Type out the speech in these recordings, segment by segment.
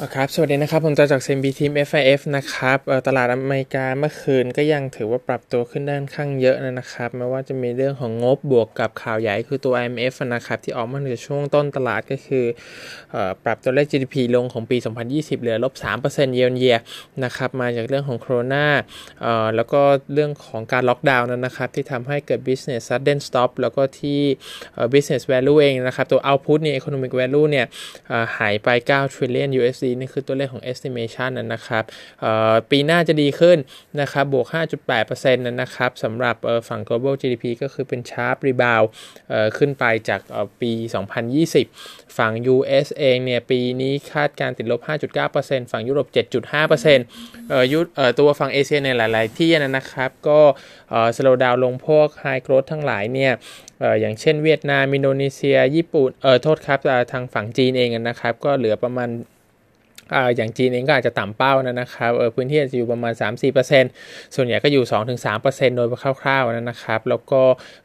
ครับ สวัสดีนะครับ ผมจะจากเซมบีทีม FIF นะครับตลาดอเมริกาเมื่อคืนก็ยังถือว่าปรับตัวขึ้นด้านข้างเยอะนะครับ ไม่ว่าจะมีเรื่องของงบบวกกับข่าวใหญ่คือตัว IMF นะครับที่ออกมาในช่วงต้นตลาดก็คือปรับตัวเลข GDP ลงของปี 2020 เหลือลบ3%เยนเยียนะครับมาจากเรื่องของโควิดแล้วก็เรื่องของการล็อกดาวน์นะครับที่ทำให้เกิด business sudden stop แล้วก็ที่ business value เองนะครับตัว output เนี่ย economic value เนี่ยหายไป 9 trillion USD นี่คือตัวเลขของ estimation นั่นนะครับปีหน้าจะดีขึ้นนะครับบวก 5.8%นั่นนะครับสำหรับฝั่ง global GDP ก็คือเป็น sharp rebound ขึ้นไปจากปี 2020 ฝั่ง US เองเนี่ยปีนี้คาดการติดลบ 5.9%ฝั่งยุโรป 7.5%เอ่อยุเอ่อตัวฝั่งเอเชียในหลาย ๆ ที่นะครับ ก็เอ่อ slow down ลงพวก high growth ทั้งหลายเนี่ยเอ่ออย่างเช่นเวียดนาม อินโดนีเซีย ญี่ปุ่น เอ่อ โทษครับ ทางฝั่งจีนเองนะครับ ก็เหลือประมาณ อย่างจีนเองก็อาจจะต่ำเป้านะครับพื้นที่จะอยู่ประมาณ 3-4%ส่วนใหญ่ก็อยู่ 2-3%โดยคร่าวๆนะครับ แล้วก็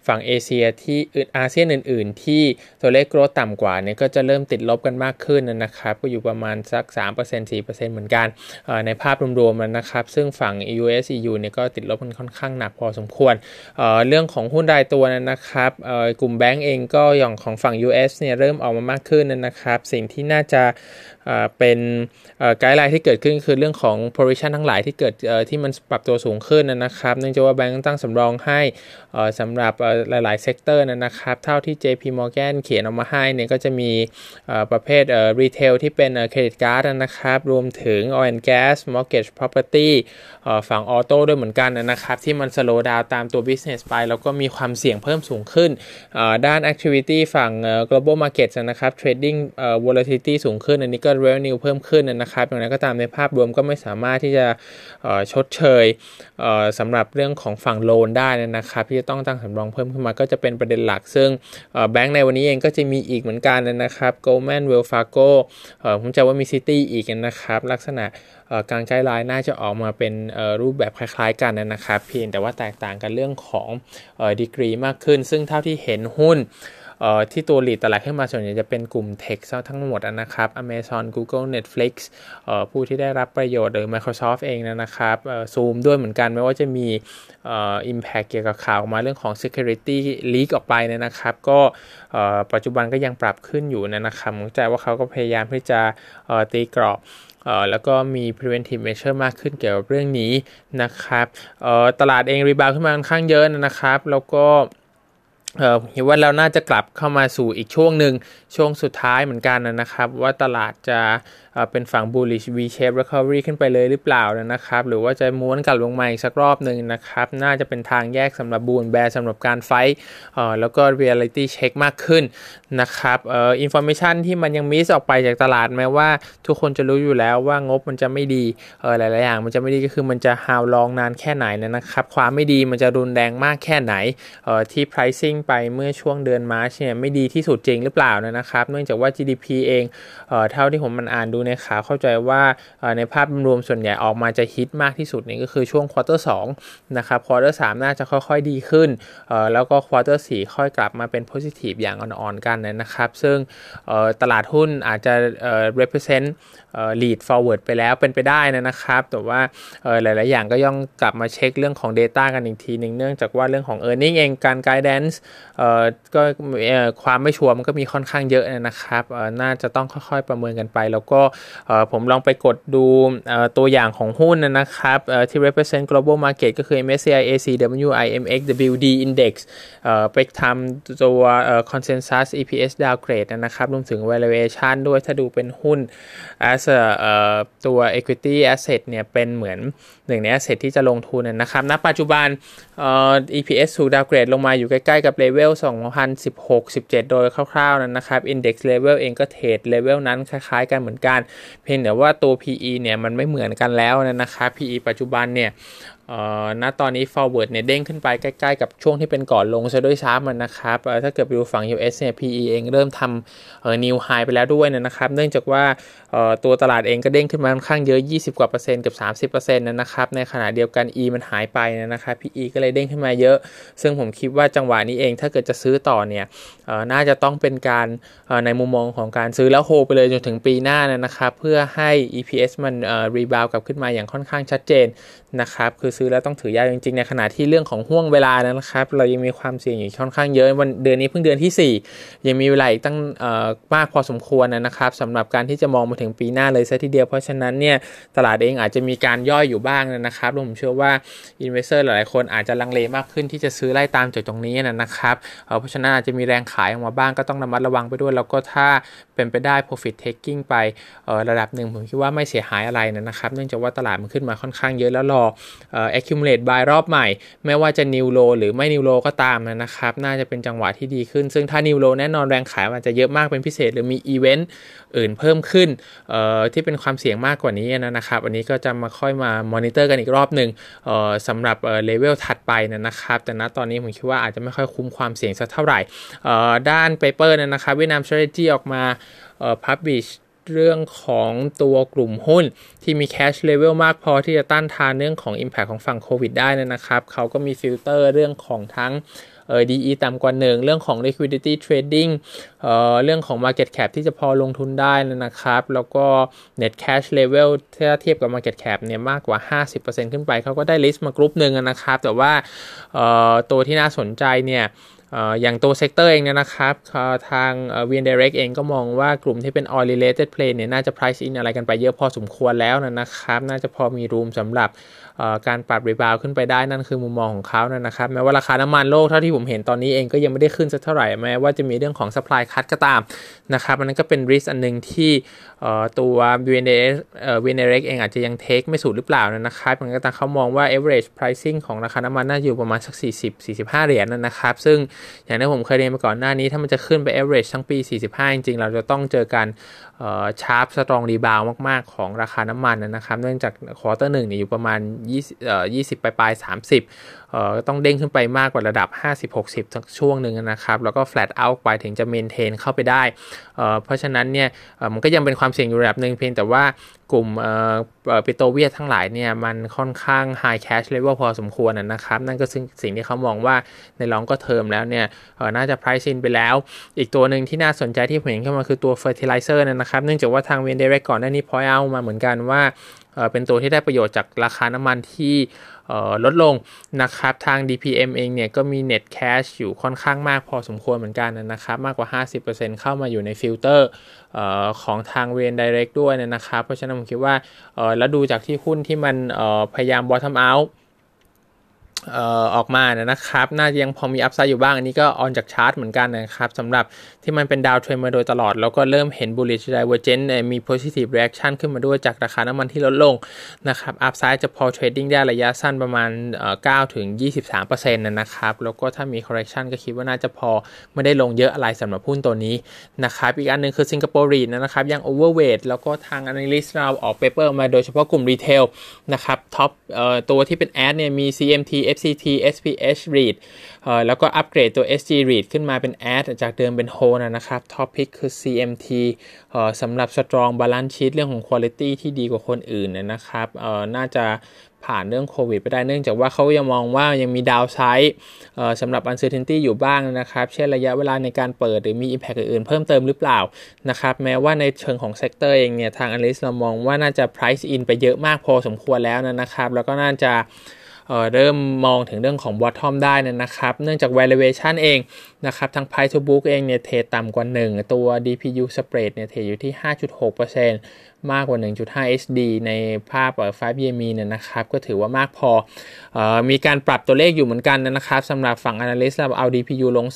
ฝั่งเอเชียที่อาเซียนอื่น ๆ ที่ตัวเลขโกรธต่ำกว่าเนี่ยก็จะเริ่มติดลบกันมากขึ้นนะครับ ก็อยู่ประมาณสัก 3% 4%เหมือนกันในภาพรวมๆนะครับ ซึ่งฝั่ง US EU เนี่ยก็ติดลบมันค่อนข้างหนักพอสมควรเเรื่องของหุ้นรายตัวนะครับกลุ่มแบงก์เองก็อย่างของฝั่ง US เนี่ยเริ่มออกมามากขึ้นนะครับ สิ่งที่น่าจะเป็น guideline ที่เกิดขึ้นคือเรื่องของ provision ทั้งหลายที่เกิดที่มันปรับตัวสูงขึ้นนะครับเนื่องจากว่าแบงก์ตั้งสำรองให้สำหรับหลายๆ sector นะครับเท่าที่ JP Morgan เขียนออกมาให้เนี่ยก็จะมีประเภท retail ที่เป็น credit card นะครับรวมถึง oil and gas mortgage property ฝั่งออโต้ด้วยเหมือนกันนะครับที่มัน slow down ตามตัว business ไปแล้วก็มีความเสี่ยงเพิ่มสูงขึ้น ด้าน activity ฝั่ง global market นะครับ trading volatility สูงขึ้น อันนี้ก็ revenue เพิ่มขึ้นนะครับอย่างไรก็ตามในภาพรวมก็ไม่สามารถที่จะชดเชยสำหรับเรื่องของฝั่งโลนได้นะครับที่จะต้องตั้งสำรองเพิ่มขึ้นมาก็จะเป็นประเด็นหลัก ซึ่งแบงก์ในวันนี้เองก็จะมีอีกเหมือนกันนะครับ Goldman Wells Fargo ผมจะว่ามี City อีกนะครับ ลักษณะการใช้ไลน์น่าจะออกมาเป็นรูปแบบคล้ายๆกันนะครับ เพียงแต่ว่าแตกต่างกันเรื่องของดีกรีมากขึ้น ซึ่งเท่าที่เห็นหุ้น ที่ตัวหลีดตลาดขึ้นมาส่วนใหญ่จะเป็นกลุ่มเทคทั้งหมดนะครับ Amazon Google Netflix ผู้ที่ได้รับประโยชน์หรือ Microsoft เองนะครับซูมด้วยเหมือนกันไม่ว่าจะมี Impact เกี่ยวกับข่าวมาเรื่องของ Security Leak ออกไปนะครับ ก็ปัจจุบันก็ยังปรับขึ้นอยู่นะครับผมใจว่าเขาก็พยายามที่จะตีกรอบแล้วก็มี preventive measure มากขึ้นเกี่ยวกับเรื่องนี้นะครับตลาดเองรีบาวขึ้นมาค่อนข้างเยอะนะครับ แล้วก็ เออเห็นว่าเราน่าจะกลับเข้ามาสู่อีกช่วงหนึ่งช่วงสุดท้ายเหมือนกันนะครับ ว่าตลาดจะ เป็นฝั่ง bullish V shape recovery ขึ้นไปเลยหรือเปล่านะครับ หรือว่าจะม้วนกลับลงมาอีกสักรอบหนึ่งนะครับ น่าจะเป็นทางแยกสำหรับบูนแบร์สำหรับการไฟท์แล้วก็ reality check มากขึ้นนะครับเอ่อ information ที่มันยังมิสออกไปจากตลาดแม้ว่าทุกคนจะรู้อยู่แล้วว่างบมันจะไม่ดีเออหลาย ๆ อย่างมันจะไม่ดีก็คือมันจะ how long นานแค่ไหนนะครับ ความไม่ดีมันจะรุนแรงมากแค่ไหนเออที่ pricing ไปเมื่อช่วงเดือนมาร์ชเนี่ยไม่ดีที่สุดจริงหรือเปล่านะครับ เนื่องจากว่า GDP เองเออเท่าที่ผมมันอ่านดูในข่าวเข้าใจว่าในภาพรวมส่วนใหญ่ออกมาจะฮิตมากที่สุดนี่ก็คือช่วงควอเตอร์สนะครับ quarter สามน่าจะค่อยๆดีขึ้นแล้วก็ quarter สี่ค่อยกลับมาเป็น positive อย่างอ่อนๆกันนะครับ ซึ่งตลาดหุ้นอาจจะ represent lead forward ไปแล้วเป็นไปได้นะครับ แต่ว่าหลายๆอย่างก็ต้องกลับมาเช็คเรื่องของ Data กันอีกทีหนึ่งเนื่องจากว่าเรื่องของ e a r n i n g เองการ guidance ก็ความไม่ชัวร์มันก็มีค่อนข้างเยอะนะครับ น่าจะต้องค่อยๆประเมินกันไป แล้วก็ผมลองไปกดดูตัวอย่างของหุ้นนะครับที่ represent global market ก็คือ MSCI ACW IMX WD Index ไปทำตัว consensus EPS downgrade นะครับรวมถึง valuation ด้วยถ้าดูเป็นหุ้น as a ตัว equity asset เนี่ยเป็นเหมือนหนึ่งใน asset ที่จะลงทุนนะครับณปัจจุบัน EPS ถูกดาวเกรดลงมาอยู่ใกล้ๆกับเลเวล2016-17 โดยคร่าวๆนะครับ index level เองก็เทรดเลเวลนั้นคล้ายๆกันเหมือนกันเพียงแต่ว่าตัว PE เนี่ยมันไม่เหมือนกันแล้วนะครับ PE ปัจจุบันเนี่ยณตอนนี้ forward เนี่ยเด้งขึ้นไปใกล้ๆกับช่วงที่เป็นก่อนลงซะด้วยซ้ำมันนะครับ ถ้าเกิดไปดูฝั่ง US เนี่ย PE เองเริ่มทำ new high ไปแล้วด้วยนะครับ เนื่องจากว่าตัวตลาดเองก็เด้งขึ้นมาค่อนข้างเยอะ 20 กว่าเปอร์เซ็นต์เกือบ30%นะครับ ในขณะเดียวกัน E มันหายไปนะครับ PE ก็เลยเด้งขึ้นมาเยอะ ซึ่งผมคิดว่าจังหวะนี้เองถ้าเกิดจะซื้อต่อเนี่ยน่าจะต้องเป็นการในมุมมองของการซื้อแล้วโฮไปเลยจนถึงปีหน้านะครับ เพื่อให้ EPS มันเอ่อ rebound กลับขึ้นมาอย่างค่อนข้างชัดเจนนะครับ คือซื้อแล้วต้องถือยาวจริงๆ ในขณะที่เรื่องของห่วงเวลานะครับ เรายังมีความเสี่ยงอยู่ค่อนข้างเยอะวันเดือนนี้เพิ่งเดือนที่ 4 ยังมีเวลาอีกตั้งมากพอสมควรนะครับสำหรับการที่จะมองมาถึงปีหน้าเลยซะทีเดียวเพราะฉะนั้นเนี่ยตลาดเองอาจจะมีการย่อยอยู่บ้างนะครับผมเชื่อว่า investor หลายๆคนอาจจะลังเลมากขึ้นที่จะซื้อไล่ตามจากตรงนี้นะครับเเพราะฉะนั้นอาจจะมีแรงขายออกมาบ้างก็ต้องระมัดระวังไปด้วย แล้วก็ถ้าเป็นไปได้ profit taking ไประดับหนึ่งผมคิดว่าไม่เสียหายอะไรนะครับ เนื่องจากว่าตลาดมันขึ้นมาค่อนข้างเยอะแล้วรอ accumulate buy รอบใหม่ ไม่ว่าจะ new low หรือไม่ new low ก็ตามนะครับ น่าจะเป็นจังหวะที่ดีขึ้น ซึ่งถ้า new low แน่นอนแรงขายมันจะเยอะมากเป็นพิเศษ หรือมี event อื่นเพิ่มขึ้นที่เป็นความเสี่ยงมากกว่านี้นะครับ อันนี้ก็จะมาค่อยมามอนิเตอร์กันอีกรอบหนึ่งสำหรับเลเวลถัดไปนะครับ แต่ณตอนนี้ผมคิดว่าอาจจะไม่ค่อยคุ้มความเสี่ยงสักเท่าไหร่ด้าน paper นะครับเวียดนาม strategy ออกมา publish เรื่องของตัวกลุ่มหุ้นที่มี cash level มากพอที่จะต้านทานเรื่องของ Impact ของฝั่งโควิดได้นะครับ เขาก็มีฟิลเตอร์เรื่องของทั้งเออ DE ต่ำกว่าหนึ่งเรื่องของ liquidity trading เอ่อเรื่องของ market cap ที่จะพอลงทุนได้นะครับ แล้วก็ net cash level ถ้าเทียบกับ market cap เนี่ยมากกว่า 50%ขึ้นไป เขาก็ได้ list มากรุ๊ปหนึ่งนะครับ แต่ว่าเอ่อตัวที่น่าสนใจเนี่ย อย่างตัว sector เองเนี่ยนะครับทาง VNDirect เองก็มองว่ากลุ่มที่เป็น oil related play เนี่ยน่าจะ price in อะไรกันไปเยอะพอสมควรแล้วนะครับ น่าจะพอมี room สำหรับการปรับ rebound ขึ้นไปได้นั่นคือมุมมองของเขานะครับแม้ว่าราคาน้ำมันโลกเท่าที่ผมเห็นตอนนี้เองก็ยังไม่ได้ขึ้นสักเท่าไหร่แม้ว่าจะมีเรื่องของ supply cut ก็ตามนะครับมันก็เป็น risk อันหนึ่งที่ตัว VNDS VNDirect เองอาจจะยัง take ไม่สุดหรือเปล่านะครับมันก็ตามเขามองว่า average pricing ของราคาน้ำมันน่าอยู่ประมาณสัก 40-45 เหรียญนะครับ ซึ่งอย่างที่ผมเคยเรียนมาก่อนหน้านี้ ถ้ามันจะขึ้นไป average ทั้งปี 45 จริงๆ เราจะต้องเจอกัน sharp strong rebound มาก ๆ ของราคาน้ำมันนะครับ เนื่องจาก quarter หนึ่งอยู่ประมาณ20เอ่อ20ปลายๆ30เอ่อต้องเด้งขึ้นไปมากกว่าระดับ 50-60 สักช่วงหนึ่งนะครับ แล้วก็ flat out ไปถึงจะเมนเทนเข้าไปได้เอ่อเพราะฉะนั้นเนี่ยมันก็ยังเป็นความเสี่ยงอยู่ระดับหนึ่งเพียงแต่ว่ากลุ่มเอ่อปิโตเวียทั้งหลายเนี่ยมันค่อนข้าง high cash level พอสมควรนะครับ นั่นก็ซึ่งสิ่งที่เขามองว่าในลองก็เทอมแล้วเนี่ยน่าจะ price in ไปแล้ว อีกตัวหนึ่งที่น่าสนใจที่ผมเห็นเข้ามาคือตัว fertilizer นะครับ เนื่องจากว่าทางเวนเดเรกก่อนหน้านี้ point out มาเหมือนกันว่า เป็นตัวที่ได้ประโยชน์จากราคาน้ำมันที่ลดลงนะครับทาง DPM เองเนี่ยก็มี net cash อยู่ค่อนข้างมากพอสมควรเหมือนกันนะครับ มากกว่า 50%เข้ามาอยู่ในฟิลเตอร์ของทาง VNDirect ด้วยนะครับ เพราะฉะนั้นผมคิดว่าแล้วดูจากที่หุ้นที่มันพยายาม bottom out ออกมานะครับ น่าจะยังพอมี upside อยู่บ้าง อันนี้ก็ on จากชาร์ตเหมือนกันนะครับสำหรับที่มันเป็น downtrend มาโดยตลอด แล้วก็เริ่มเห็น bullish divergence มี positive reaction ขึ้นมาด้วยจากราคาน้ำมันที่ลดลงนะครับ upside จะพอ trading ได้ระยะสั้นประมาณ9ถึง23%นะครับ แล้วก็ถ้ามี correction ก็คิดว่าน่าจะพอไม่ได้ลงเยอะอะไรสำหรับหุ้นตัวนี้นะครับ อีกอันนึงคือสิงคโปร์ REIT นะครับยัง overweight แล้วก็ทาง analyst เราออก paper มาโดยเฉพาะกลุ่ม retail นะครับ top ตัวที่เป็น add เนี่ยมี CMT FCT SPH REIT แล้วก็อัปเกรดตัว SG REIT ขึ้นมาเป็น add จากเดิมเป็น hold นะครับ top pick คือ CMT สำหรับ strong balance sheet เรื่องของ quality ที่ดีกว่าคนอื่นนะครับน่าจะผ่านเรื่องโควิดไปได้เนื่องจากว่าเขายังมองว่ายังมี downside สำหรับ uncertainty อยู่บ้างนะครับ เช่นระยะเวลาในการเปิดหรือมี impact อื่นเพิ่มเติมหรือเปล่านะครับแม้ว่าในเชิงของ sector เองเนี่ย ทาง analyst เรามองว่าน่าจะ price in ไปเยอะมากพอสมควรแล้วนะครับ แล้วก็น่าจะ เริ่มมองถึงเรื่องของ bottom ได้นะครับ เนื่องจาก valuation เอง นะครับทาง price to book เองเนี่ยเทต่ำกว่า 1 ตัว DPU spread เนี่ยเทอยู่ที่ 5.6%มากกว่า 1.5 HD ในภาพ 5 year mean เนี่ยนะครับก็ถือว่ามากพออมีการปรับตัวเลขอยู่เหมือนกันนะครับสำหรับฝั่ง analyst เราเอา DPU ลง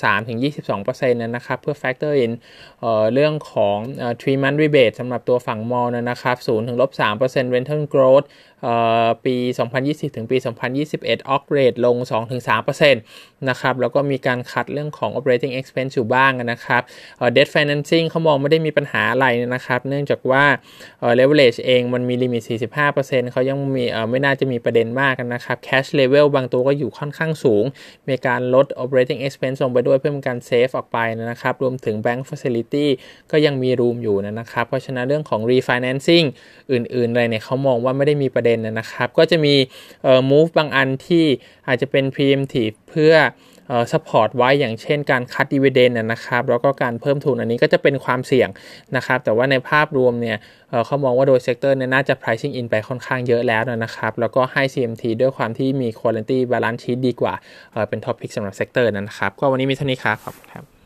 3-22%นะครับเพื่อ factor in เเรื่องของ three month rebate สำหรับตัวฝั่ง mall นะครับ0-3% rental growth ปี 2020 ถึงปี 2021 ออกเรทลง 2-3%นะครับแล้วก็มีการคัดเรื่องของ operating expense อยู่บ้างนะครับ debt financing เขามองไม่ได้มีปัญหาอะไรนะครับ เนื่องจากว่า leverage เองมันมีลิมิต 45%เขายังมีไม่น่าจะมีประเด็นมากนะครับ cash level บางตัวก็อยู่ค่อนข้างสูง มีการลด operating expense ลงไปด้วยเพื่อเป็นการเซฟออกไปนะครับ รวมถึง bank facility ก็ยังมีรูมอยู่นะครับ เพราะฉะนั้นเรื่องของ refinancing อื่นๆอะไรเนี่ยเขามองว่าไม่ได้มีประเด็นนะครับ ก็จะมี move บางอันที่อาจจะเป็น preemptive เพื่อ support ไว้อย่างเช่นการ cut dividend นะครับ แล้วก็การเพิ่มทุนอันนี้ก็จะเป็นความเสี่ยงนะครับ แต่ว่าในภาพรวมเนี่ยเขามองว่าโดย sector เนี่ยน่าจะ pricing in ไปค่อนข้างเยอะแล้วนะครับ แล้วก็ให้ CMT ด้วยความที่มี quality balance sheet ดีกว่าเป็น top pick สำหรับ sector นะครับ ก็วันนี้มีเท่านี้ครับขอบคุณครับ